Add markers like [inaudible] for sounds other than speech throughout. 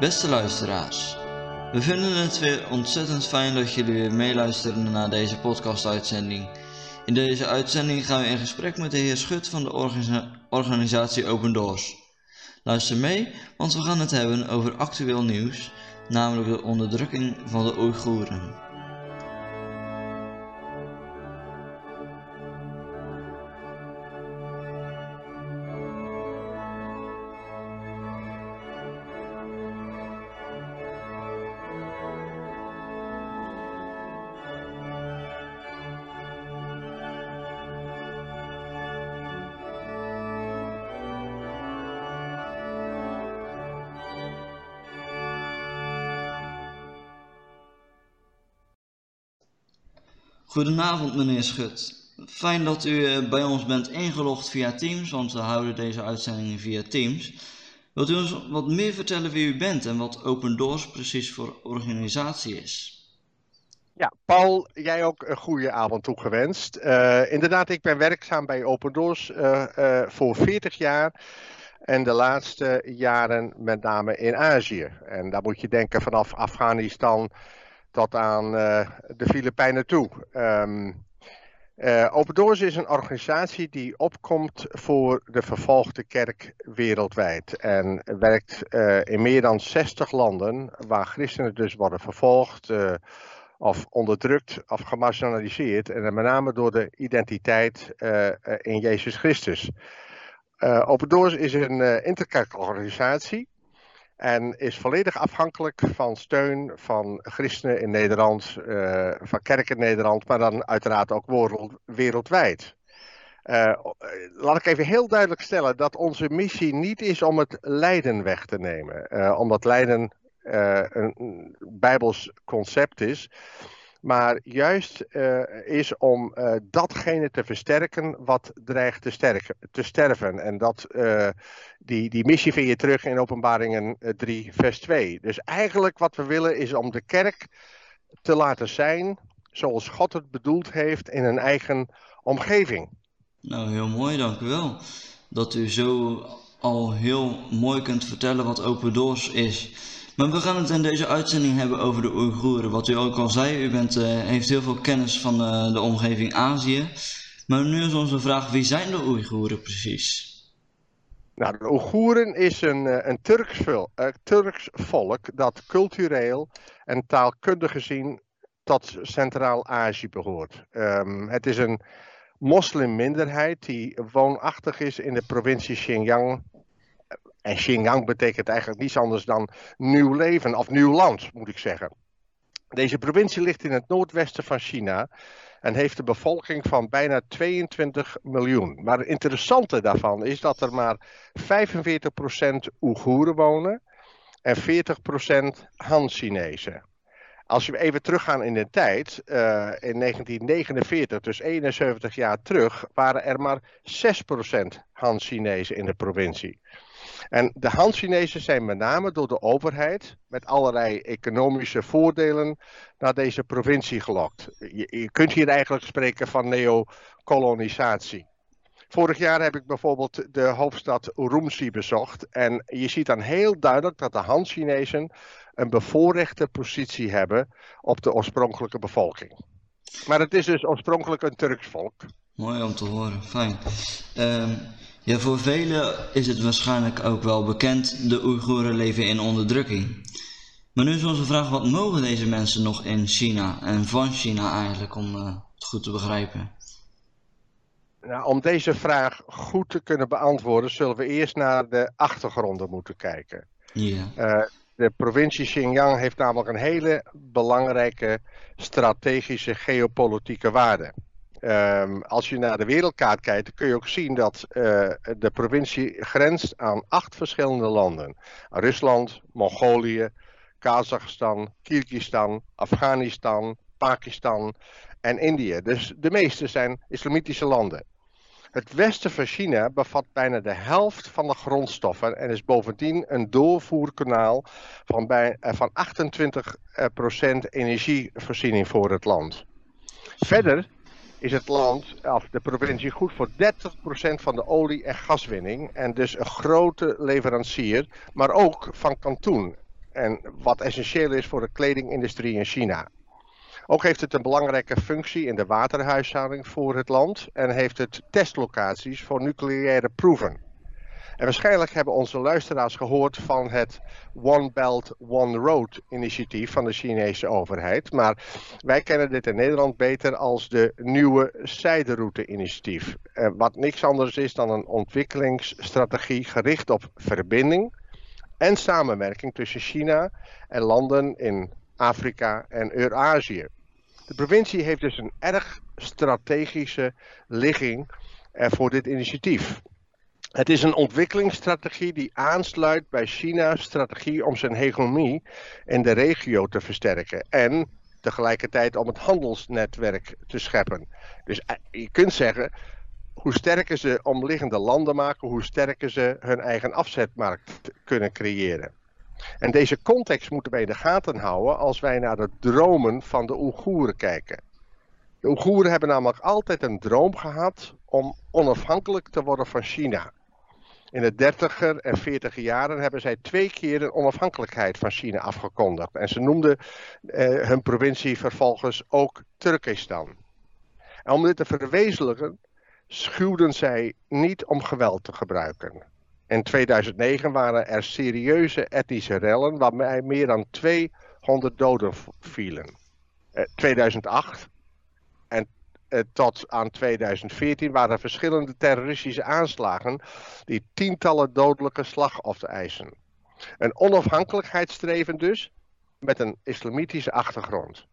Beste luisteraars, we vinden het weer ontzettend fijn dat jullie weer meeluisteren naar deze podcast-uitzending. In deze uitzending gaan we in gesprek met de heer Schut van de organisa- organisatie Open Doors. Luister mee, want we gaan het hebben over actueel nieuws, namelijk de onderdrukking van de Oeigoeren. Goedenavond meneer Schut. Fijn dat u eh, bij ons bent ingelogd via Teams, want we houden deze uitzendingen via Teams. Wilt u ons wat meer vertellen wie u bent en wat Open Doors precies voor organisatie is? Ja, Paul, jij ook een goede avond toegewenst. Uh, inderdaad, ik ben werkzaam bij Open Doors uh, voor 40 jaar. En de laatste jaren met name in Azië. En daar moet je denken vanaf Afghanistan tot aan de Filipijnen toe. Um, Open Doors is een organisatie die opkomt voor de vervolgde kerk wereldwijd. En werkt in meer dan 60 landen waar christenen dus worden vervolgd of onderdrukt of gemarginaliseerd. En met name door de identiteit in Jezus Christus. Uh, Open Doors is een uh, interkerkelijke organisatie. En is volledig afhankelijk van steun van christenen in Nederland, van kerken in Nederland, maar dan uiteraard ook wereld, wereldwijd. laat ik even heel duidelijk stellen dat onze missie niet is om het lijden weg te nemen. omdat lijden een bijbels concept is. Maar juist uh, is om uh, datgene te versterken wat dreigt te, te sterven. En dat, die, die missie vind je terug in Openbaringen 3, vers 2. Dus eigenlijk wat we willen is om de kerk te laten zijn zoals God het bedoeld heeft in een eigen omgeving. Nou, heel mooi, dank u wel. Dat u zo al heel mooi kunt vertellen wat Open Doors is. Maar we gaan het in deze uitzending hebben over de Oeigoeren. Wat u ook al zei, u bent, uh, heeft heel veel kennis van uh, de omgeving Azië. Maar nu is onze vraag, wie zijn de Oeigoeren precies? Nou, de Oeigoeren is een, een Turks, Turks volk dat cultureel en taalkundig gezien tot Centraal-Azië behoort. Um, het is een moslimminderheid die woonachtig is in de provincie Xinjiang en Xinjiang betekent eigenlijk niets anders dan nieuw leven of nieuw land, moet ik zeggen. Deze provincie ligt in het noordwesten van China en heeft een bevolking van bijna 22 miljoen. Maar het interessante daarvan is dat er maar 45% Oeigoeren wonen en 40% Han-Chinezen. Als we even teruggaan in de tijd, uh, in 1949, dus 71 jaar terug, waren er maar 6% Han-Chinezen in de provincie. En de Han-Chinezen zijn met name door de overheid met allerlei economische voordelen naar deze provincie gelokt. Je, kunt hier eigenlijk spreken van neocolonisatie. Vorig jaar heb ik bijvoorbeeld de hoofdstad Urumqi bezocht. En je ziet dan heel duidelijk dat de Han-Chinezen een bevoorrechte positie hebben op de oorspronkelijke bevolking. Maar het is dus oorspronkelijk een Turks volk. Mooi om te horen, fijn. Um, ja, voor velen is het waarschijnlijk ook wel bekend, de Oeigoeren leven in onderdrukking. Maar nu is onze vraag, wat mogen deze mensen nog in China en van China eigenlijk, om uh, het goed te begrijpen? Nou, om deze vraag goed te kunnen beantwoorden, zullen we eerst naar de achtergronden moeten kijken. Ja. Uh, de provincie Xinjiang heeft namelijk een hele belangrijke strategische geopolitieke waarde. Um, als je naar de wereldkaart kijkt, kun je ook zien dat uh, de provincie grenst aan acht verschillende landen. Rusland, Mongolië, Kazachstan, Kyrgyzstan, Afghanistan, Pakistan en Indië. Dus de meeste zijn islamitische landen. Het westen van China bevat bijna de helft van de grondstoffen en is bovendien een doorvoerkanaal van, bij, uh, van 28% energievoorziening voor het land. Verder is het land, of de provincie, goed voor 30% van de olie- en gaswinning. En dus een grote leverancier, maar ook van kantoen. En wat essentieel is voor de kledingindustrie in China. Ook heeft het een belangrijke functie in de waterhuishouding voor het land en heeft het testlocaties voor nucleaire proeven. En waarschijnlijk hebben onze luisteraars gehoord van het One Belt, One Road initiatief van de Chinese overheid. Maar wij kennen dit in Nederland beter als de nieuwe zijderoute initiatief. Eh, wat niks anders is dan een ontwikkelingsstrategie gericht op verbinding en samenwerking tussen China en landen in Afrika en Eurazië. De provincie heeft dus een erg strategische ligging eh, voor dit initiatief. Het is een ontwikkelingsstrategie die aansluit bij China's strategie om zijn hegemonie in de regio te versterken. En tegelijkertijd om het handelsnetwerk te scheppen. Dus eh, je kunt zeggen, hoe sterker ze omliggende landen maken, hoe sterker ze hun eigen afzetmarkt kunnen creëren. En deze context moeten wij in de gaten houden als wij naar de dromen van de Oeigoeren kijken. De Oeigoeren hebben namelijk altijd een droom gehad om onafhankelijk te worden van China. In de 30er en 40er jaren hebben zij twee keer een onafhankelijkheid van China afgekondigd. En ze noemden eh, hun provincie vervolgens ook Turkestan. En om dit te verwezenlijken, schuwden zij niet om geweld te gebruiken. In 2009 waren er serieuze etnische rellen waarbij meer dan 200 doden vielen. Eh, 2008 en tot aan 2014 waren er verschillende terroristische aanslagen die tientallen dodelijke slachtoffers eisen. Een onafhankelijkheidsstreven dus, met een islamitische achtergrond.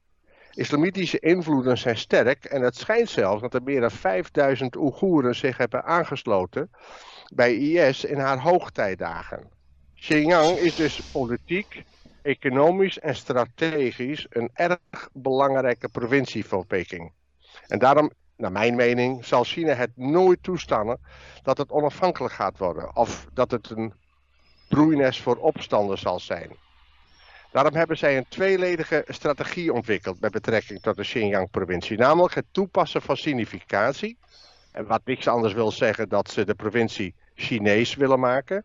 Islamitische invloeden zijn sterk en het schijnt zelfs dat er meer dan 5000 Oeigoeren zich hebben aangesloten bij IS in haar hoogtijdagen. Xinjiang is dus politiek, economisch en strategisch een erg belangrijke provincie voor Peking. En daarom, naar mijn mening, zal China het nooit toestaan dat het onafhankelijk gaat worden. Of dat het een broeines voor opstanden zal zijn. Daarom hebben zij een tweeledige strategie ontwikkeld met betrekking tot de Xinjiang-provincie. Namelijk het toepassen van significatie. En wat niks anders wil zeggen dat ze de provincie Chinees willen maken.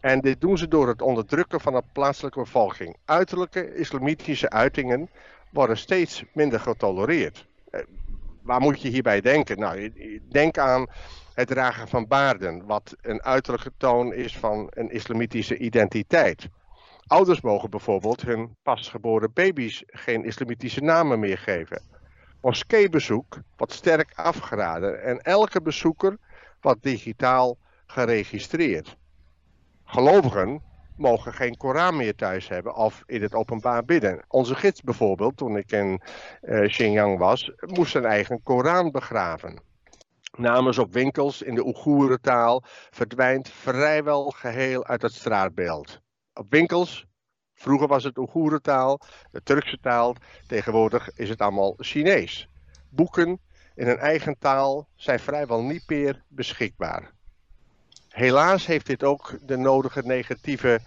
En dit doen ze door het onderdrukken van de plaatselijke bevolking. Uiterlijke islamitische uitingen worden steeds minder getolereerd. Waar moet je hierbij denken? Nou, denk aan het dragen van baarden, wat een uiterlijke toon is van een islamitische identiteit. Ouders mogen bijvoorbeeld hun pasgeboren baby's geen islamitische namen meer geven. Moskeebezoek wordt sterk afgeraden en elke bezoeker wordt digitaal geregistreerd. Gelovigen mogen geen Koran meer thuis hebben of in het openbaar bidden. Onze gids bijvoorbeeld, toen ik in uh, Xinjiang was, moest zijn eigen Koran begraven. Namens op winkels in de Oeigoerentaal verdwijnt vrijwel geheel uit het straatbeeld. Op winkels, vroeger was het Oeigoerentaal, de Turkse taal, tegenwoordig is het allemaal Chinees. Boeken in een eigen taal zijn vrijwel niet meer beschikbaar. Helaas heeft dit ook de nodige negatieve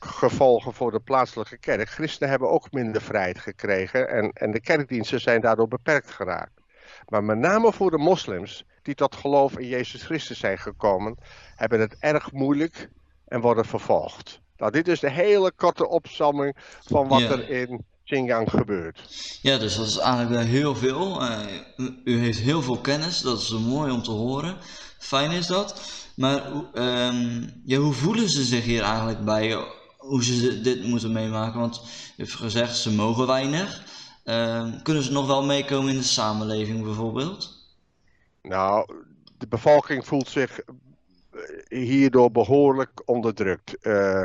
gevolgen voor de plaatselijke kerk. Christenen hebben ook minder vrijheid gekregen en, en de kerkdiensten zijn daardoor beperkt geraakt. Maar met name voor de moslims die tot geloof in Jezus Christus zijn gekomen, hebben het erg moeilijk en worden vervolgd. Nou, dit is de hele korte opsomming van wat er in Xinjiang gebeurt. Ja, dus dat is eigenlijk heel veel. Uh, u heeft heel veel kennis, dat is mooi om te horen. Fijn is dat. Maar um, ja, hoe voelen ze zich hier eigenlijk bij? Hoe ze dit moeten meemaken? Want je hebt gezegd, ze mogen weinig. Um, kunnen ze nog wel meekomen in de samenleving bijvoorbeeld? Nou, de bevolking voelt zich hierdoor behoorlijk onderdrukt. Uh,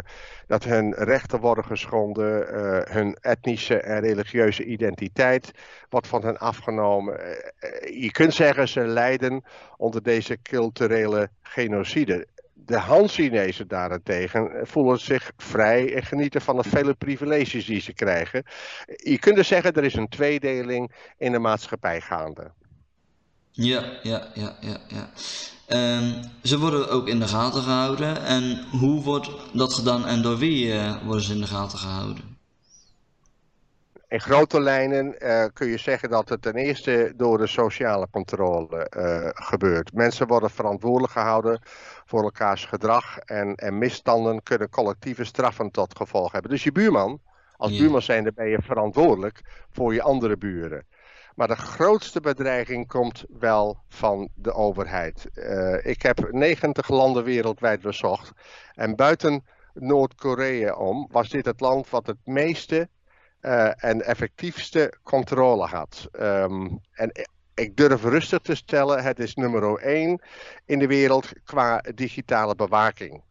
dat hun rechten worden geschonden, uh, hun etnische en religieuze identiteit wordt van hen afgenomen. Uh, je kunt zeggen ze lijden onder deze culturele genocide. De Han-Chinezen daarentegen voelen zich vrij en genieten van de vele privileges die ze krijgen. Je kunt dus zeggen er is een tweedeling in de maatschappij gaande. Ja, ja, ja, ja, ja. Um, ze worden ook in de gaten gehouden. En hoe wordt dat gedaan en door wie uh, worden ze in de gaten gehouden? in grote lijnen kun je zeggen dat het ten eerste door de sociale controle gebeurt. Mensen worden verantwoordelijk gehouden voor elkaars gedrag en, en misstanden kunnen collectieve straffen tot gevolg hebben. Dus je buurman, als ja. buurman zijnde ben je verantwoordelijk voor je andere buren. Maar de grootste bedreiging komt wel van de overheid. Uh, ik heb 90 landen wereldwijd bezocht. En buiten Noord-Korea om was dit het land wat het meeste uh, en effectiefste controle had. Um, en ik durf rustig te stellen, het is nummer 1 in de wereld qua digitale bewaking.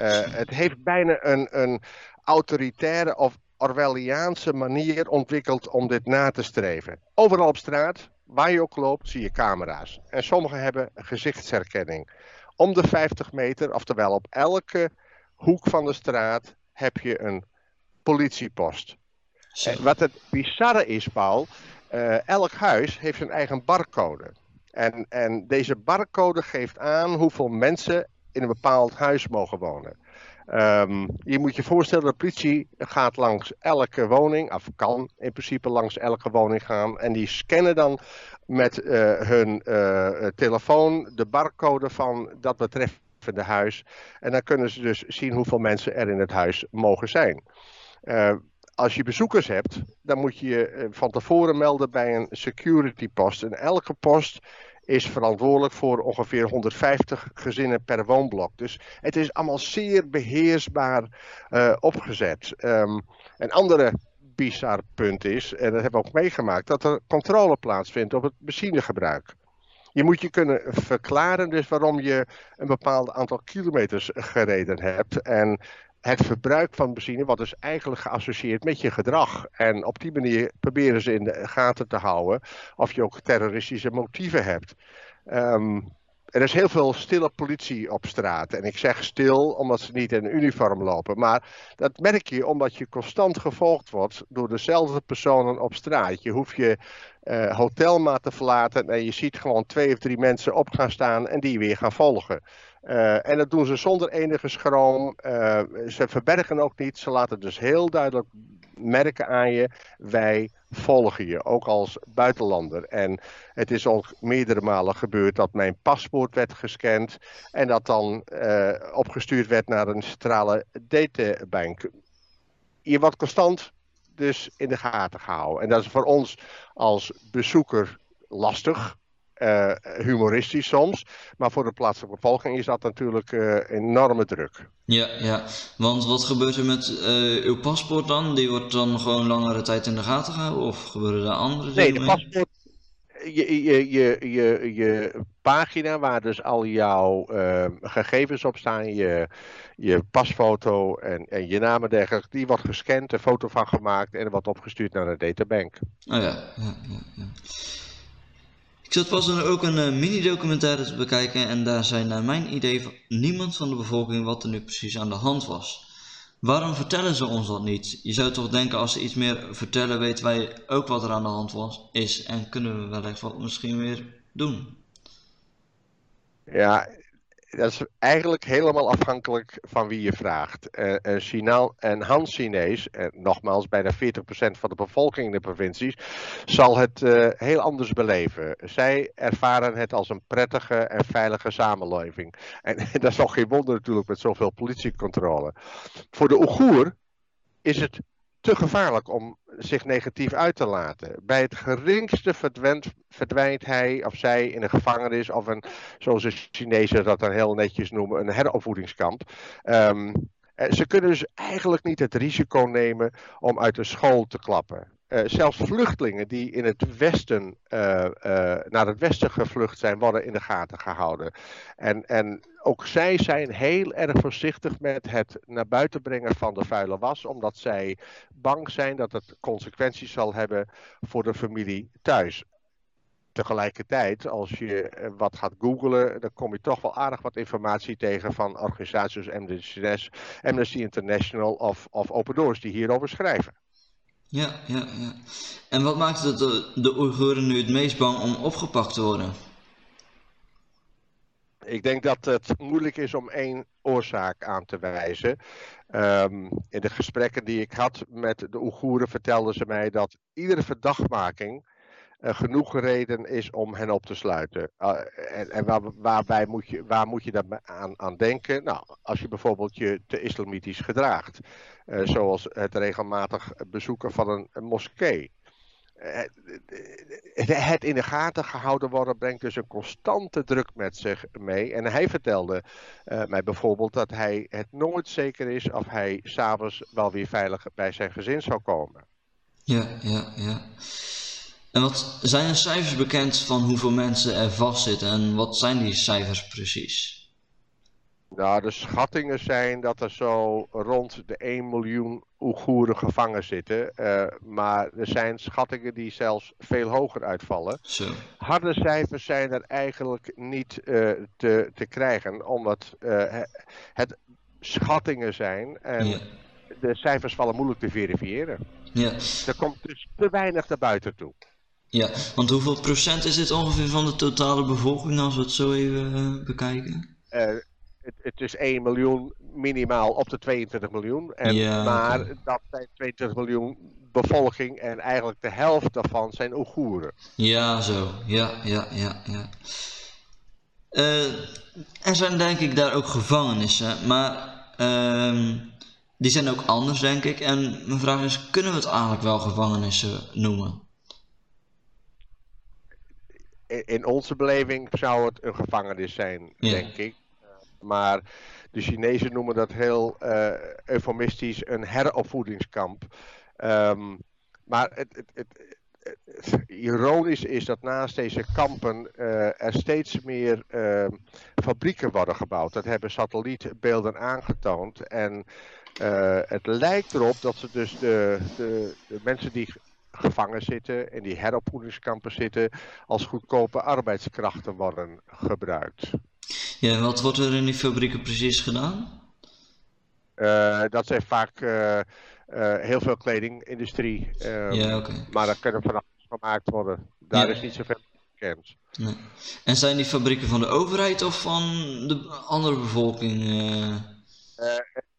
Uh, het heeft bijna een, een autoritaire of Orwelliaanse manier ontwikkeld om dit na te streven. Overal op straat, waar je ook loopt, zie je camera's. En sommige hebben gezichtsherkenning. Om de 50 meter, oftewel op elke hoek van de straat, heb je een politiepost. En wat het bizarre is, Paul, uh, elk huis heeft zijn eigen barcode. En, en deze barcode geeft aan hoeveel mensen in een bepaald huis mogen wonen. Um, je moet je voorstellen, de politie gaat langs elke woning, of kan in principe langs elke woning gaan. En die scannen dan met uh, hun uh, telefoon de barcode van dat betreffende huis. En dan kunnen ze dus zien hoeveel mensen er in het huis mogen zijn. Uh, als je bezoekers hebt, dan moet je je van tevoren melden bij een security post. En elke post is verantwoordelijk voor ongeveer 150 gezinnen per woonblok. Dus het is allemaal zeer beheersbaar uh, opgezet. Um, een andere bizar punt is, en dat hebben we ook meegemaakt, dat er controle plaatsvindt op het benzinegebruik. Je moet je kunnen verklaren dus waarom je een bepaald aantal kilometers gereden hebt. En het verbruik van benzine wordt dus eigenlijk geassocieerd met je gedrag. En op die manier proberen ze in de gaten te houden of je ook terroristische motieven hebt. Um, er is heel veel stille politie op straat. En ik zeg stil omdat ze niet in uniform lopen. Maar dat merk je omdat je constant gevolgd wordt door dezelfde personen op straat. Je hoeft je uh, hotelmaat te verlaten en je ziet gewoon twee of drie mensen op gaan staan en die weer gaan volgen. Uh, en dat doen ze zonder enige schroom. Uh, ze verbergen ook niet. Ze laten dus heel duidelijk merken aan je: wij volgen je, ook als buitenlander. En het is ook meerdere malen gebeurd dat mijn paspoort werd gescand en dat dan uh, opgestuurd werd naar een centrale databank. Je wordt constant dus in de gaten gehouden. En dat is voor ons als bezoeker lastig. Uh, humoristisch soms. Maar voor de plaatselijke bevolking is dat natuurlijk uh, enorme druk. Ja, ja, want wat gebeurt er met uh, uw paspoort dan? Die wordt dan gewoon langere tijd in de gaten gehouden? Of gebeuren er andere dingen? Nee, de paspoort. Je, je, je, je, je pagina waar dus al jouw gegevens op staan, je, je pasfoto en, en je naam en dergelijke, die wordt gescand, een foto van gemaakt en wordt opgestuurd naar de databank. Oh ja, ja, ja. ja. Ik zat pas dan ook een uh, mini-documentaire te bekijken en daar zei naar mijn idee niemand van de bevolking wat er nu precies aan de hand was. Waarom vertellen ze ons dat niet? Je zou toch denken als ze iets meer vertellen weten wij ook wat er aan de hand was, is en kunnen we wellicht wat misschien weer doen. Ja, dat is eigenlijk helemaal afhankelijk van wie je vraagt. Uh, uh, China en Han-Chinees, en nogmaals bijna 40% van de bevolking in de provincies, zal het heel anders beleven. Zij ervaren het als een prettige en veilige samenleving. En [laughs] dat is nog geen wonder natuurlijk met zoveel politiecontrole. Voor de Oeigoer is het te gevaarlijk om zich negatief uit te laten. Bij het geringste verdwijnt, hij of zij in een gevangenis of een, zoals de Chinezen dat dan heel netjes noemen, een heropvoedingskamp. Um, ze kunnen dus eigenlijk niet het risico nemen om uit de school te klappen. Uh, zelfs vluchtelingen die in het westen, uh, uh, naar het westen gevlucht zijn, worden in de gaten gehouden. En, en ook zij zijn heel erg voorzichtig met het naar buiten brengen van de vuile was, omdat zij bang zijn dat het consequenties zal hebben voor de familie thuis. Tegelijkertijd, als je wat gaat googlen, dan kom je toch wel aardig wat informatie tegen van organisaties als Amnesty International of, of Open Doors die hierover schrijven. Ja, ja, ja. En wat maakt het de, de Oeigoeren nu het meest bang om opgepakt te worden? Ik denk dat het moeilijk is om één oorzaak aan te wijzen. Um, in de gesprekken die ik had met de Oeigoeren vertelden ze mij dat iedere verdachtmaking genoeg reden is om hen op te sluiten. Uh, en, en waar, waarbij moet je, waar moet je dan aan, aan, denken? Nou, als je bijvoorbeeld je te islamitisch gedraagt, uh, zoals het regelmatig bezoeken van een, moskee. Het in de gaten gehouden worden brengt dus een constante druk met zich mee. En hij vertelde mij bijvoorbeeld dat hij het nooit zeker is of hij s'avonds wel weer veilig bij zijn gezin zou komen. Ja, ja, ja. En wat zijn er cijfers bekend van hoeveel mensen er vastzitten en wat zijn die cijfers precies? Nou, de schattingen zijn dat er zo rond de 1 miljoen Oeigoeren gevangen zitten. Uh, maar er zijn schattingen die zelfs veel hoger uitvallen. Zo. Harde cijfers zijn er eigenlijk niet uh, te, te krijgen, omdat uh, het schattingen zijn en ja. de cijfers vallen moeilijk te verifiëren. Ja. Er komt dus te weinig naar buiten toe. Ja, want hoeveel procent is dit ongeveer van de totale bevolking als we het zo even uh, bekijken? Uh, het, het, is 1 miljoen minimaal op de 22 miljoen. En, ja, maar okay. dat zijn 22 miljoen bevolking en eigenlijk de helft daarvan zijn Oeigoeren. Ja, zo. Ja, ja, ja, ja. Uh, er zijn denk ik daar ook gevangenissen, maar uh, die zijn ook anders denk ik. En mijn vraag is, kunnen we het eigenlijk wel gevangenissen noemen? In onze beleving zou het een gevangenis zijn, ja. denk ik. Maar de Chinezen noemen dat heel uh, eufemistisch een heropvoedingskamp. Um, maar het, het, het, het, ironisch is dat naast deze kampen uh, er steeds meer uh, fabrieken worden gebouwd. Dat hebben satellietbeelden aangetoond. En het lijkt erop dat ze dus de, de, de mensen die gevangen zitten, in die heropvoedingskampen zitten, als goedkope arbeidskrachten worden gebruikt. Ja, wat wordt er in die fabrieken precies gedaan? Uh, dat zijn vaak uh, uh, heel veel kledingindustrie. ja, okay. Maar daar kunnen van alles gemaakt worden. Daar ja. is niet zoveel bekend. Nee. En zijn die fabrieken van de overheid of van de andere bevolking?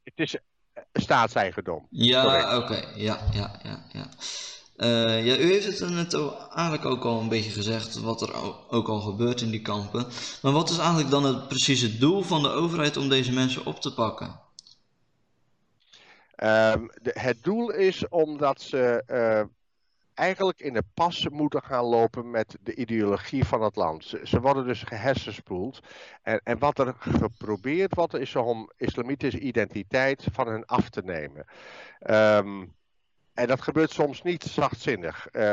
het is staatseigendom. Ja, oké. Okay. Ja, ja, ja, ja. Uh, ja, u heeft het net eigenlijk ook al een beetje gezegd wat er ook al gebeurt in die kampen. Maar wat is eigenlijk dan het precieze doel van de overheid om deze mensen op te pakken? De, het doel is omdat ze uh, eigenlijk in de pas moeten gaan lopen met de ideologie van het land. Ze, ze worden dus gehersenspoeld. En, en, wat er geprobeerd wordt is om islamitische identiteit van hen af te nemen. Um, en dat gebeurt soms niet zachtzinnig. Uh,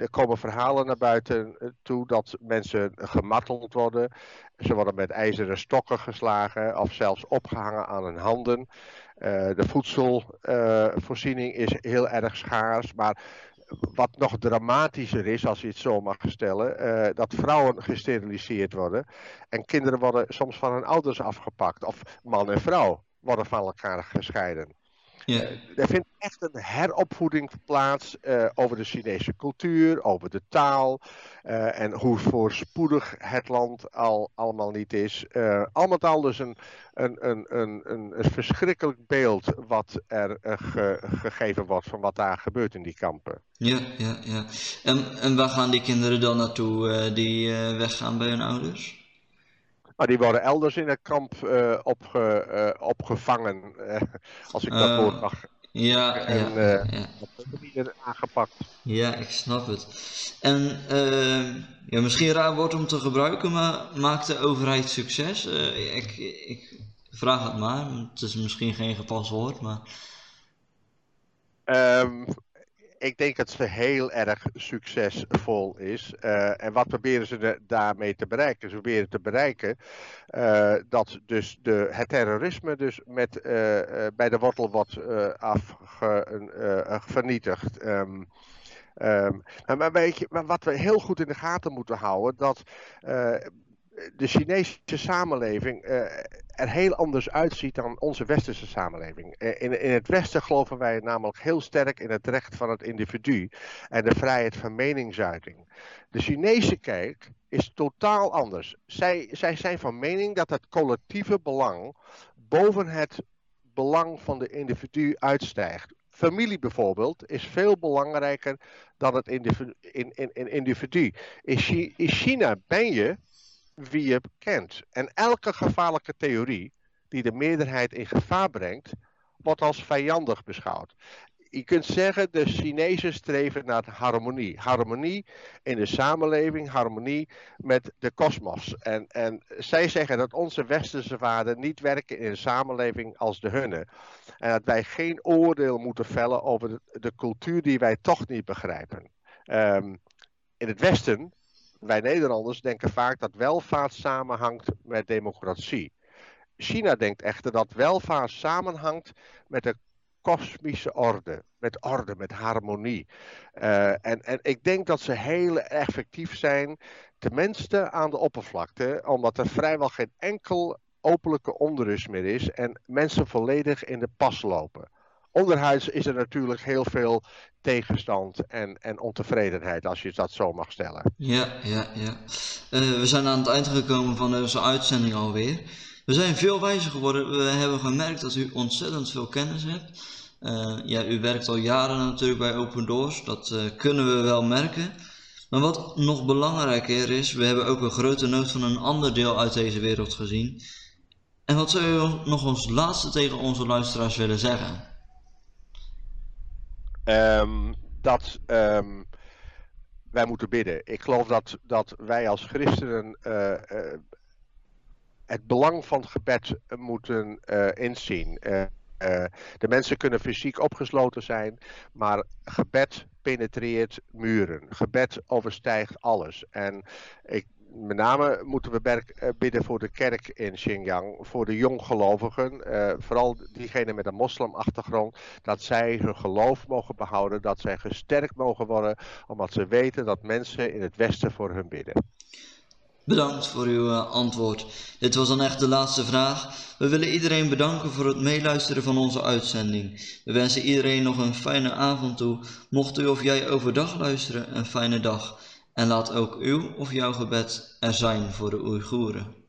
er komen verhalen naar buiten toe dat mensen gemarteld worden. Ze worden met ijzeren stokken geslagen of zelfs opgehangen aan hun handen. Uh, de voedselvoorziening uh, is heel erg schaars. Maar wat nog dramatischer is, als je het zo mag stellen, dat vrouwen gesteriliseerd worden. En kinderen worden soms van hun ouders afgepakt. Of man en vrouw worden van elkaar gescheiden. Ja. Er vindt echt een heropvoeding plaats uh, over de Chinese cultuur, over de taal uh, en hoe voorspoedig het land al allemaal niet is. Uh, al met al dus een, een, een, een, een, een verschrikkelijk beeld wat er ge, gegeven wordt van wat daar gebeurt in die kampen. Ja, ja, ja. En, en waar gaan die kinderen dan naartoe die weggaan bij hun ouders? Maar die worden elders in het kamp uh, opge, uh, opgevangen, uh, als ik dat woord mag. Ja, en, ja, ja. Niet aangepakt. Ja, ik snap het. En ja, misschien raar woord om te gebruiken, maar maakt de overheid succes? ik, ik vraag het maar, het is misschien geen gepast woord, maar... Um, ik denk dat ze heel erg succesvol is. Uh, en wat proberen ze daarmee te bereiken? Ze proberen te bereiken uh, dat dus de, het terrorisme dus met, uh, bij de wortel wordt vernietigd. Um, Um, maar, maar wat we heel goed in de gaten moeten houden, dat de Chinese samenleving uh, er heel anders uitziet dan onze westerse samenleving. In, in het Westen geloven wij namelijk heel sterk in het recht van het individu en de vrijheid van meningsuiting. De Chinese kijk is totaal anders. Zij, zij zijn van mening dat het collectieve belang boven het belang van de individu uitstijgt. Familie bijvoorbeeld is veel belangrijker dan het individu. In, in, in individu. In, in China ben je wie je kent. En elke gevaarlijke theorie die de meerderheid in gevaar brengt, wordt als vijandig beschouwd je kunt zeggen, de Chinezen streven naar harmonie. Harmonie in de samenleving, harmonie met de kosmos. En, en zij zeggen dat onze westerse waarden niet werken in een samenleving als de hunne. En dat wij geen oordeel moeten vellen over de, cultuur die wij toch niet begrijpen. Um, in het Westen, wij Nederlanders denken vaak dat welvaart samenhangt met democratie. China denkt echter dat welvaart samenhangt met de kosmische orde. Met orde, met harmonie. Uh, en, en ik denk dat ze heel effectief zijn, tenminste aan de oppervlakte, omdat er vrijwel geen enkel openlijke onrust meer is en mensen volledig in de pas lopen. Onderhuids is er natuurlijk heel veel tegenstand en, en ontevredenheid, als je dat zo mag stellen. Ja, ja, ja. Uh, we zijn aan het eind gekomen van deze uitzending alweer. We zijn veel wijzer geworden. We hebben gemerkt dat u ontzettend veel kennis hebt. Uh, ja, u werkt al jaren natuurlijk bij Open Doors. Dat uh, kunnen we wel merken. Maar wat nog belangrijker is, we hebben ook een grote nood van een ander deel uit deze wereld gezien. En wat zou u nog als laatste tegen onze luisteraars willen zeggen? Um, dat um, wij moeten bidden. Ik geloof dat, dat wij als christenen uh, het belang van gebed moeten uh, inzien. De mensen kunnen fysiek opgesloten zijn, maar gebed penetreert muren. Gebed overstijgt alles. En ik, met name moeten we bidden voor de kerk in Xinjiang, voor de jonggelovigen, uh, vooral diegenen met een moslimachtergrond, dat zij hun geloof mogen behouden, dat zij gesterkt mogen worden, omdat ze weten dat mensen in het Westen voor hun bidden. Bedankt voor uw uh, antwoord. Dit was dan echt de laatste vraag. We willen iedereen bedanken voor het meeluisteren van onze uitzending. We wensen iedereen nog een fijne avond toe. Mocht u of jij overdag luisteren, een fijne dag. En laat ook uw of jouw gebed er zijn voor de Oeigoeren.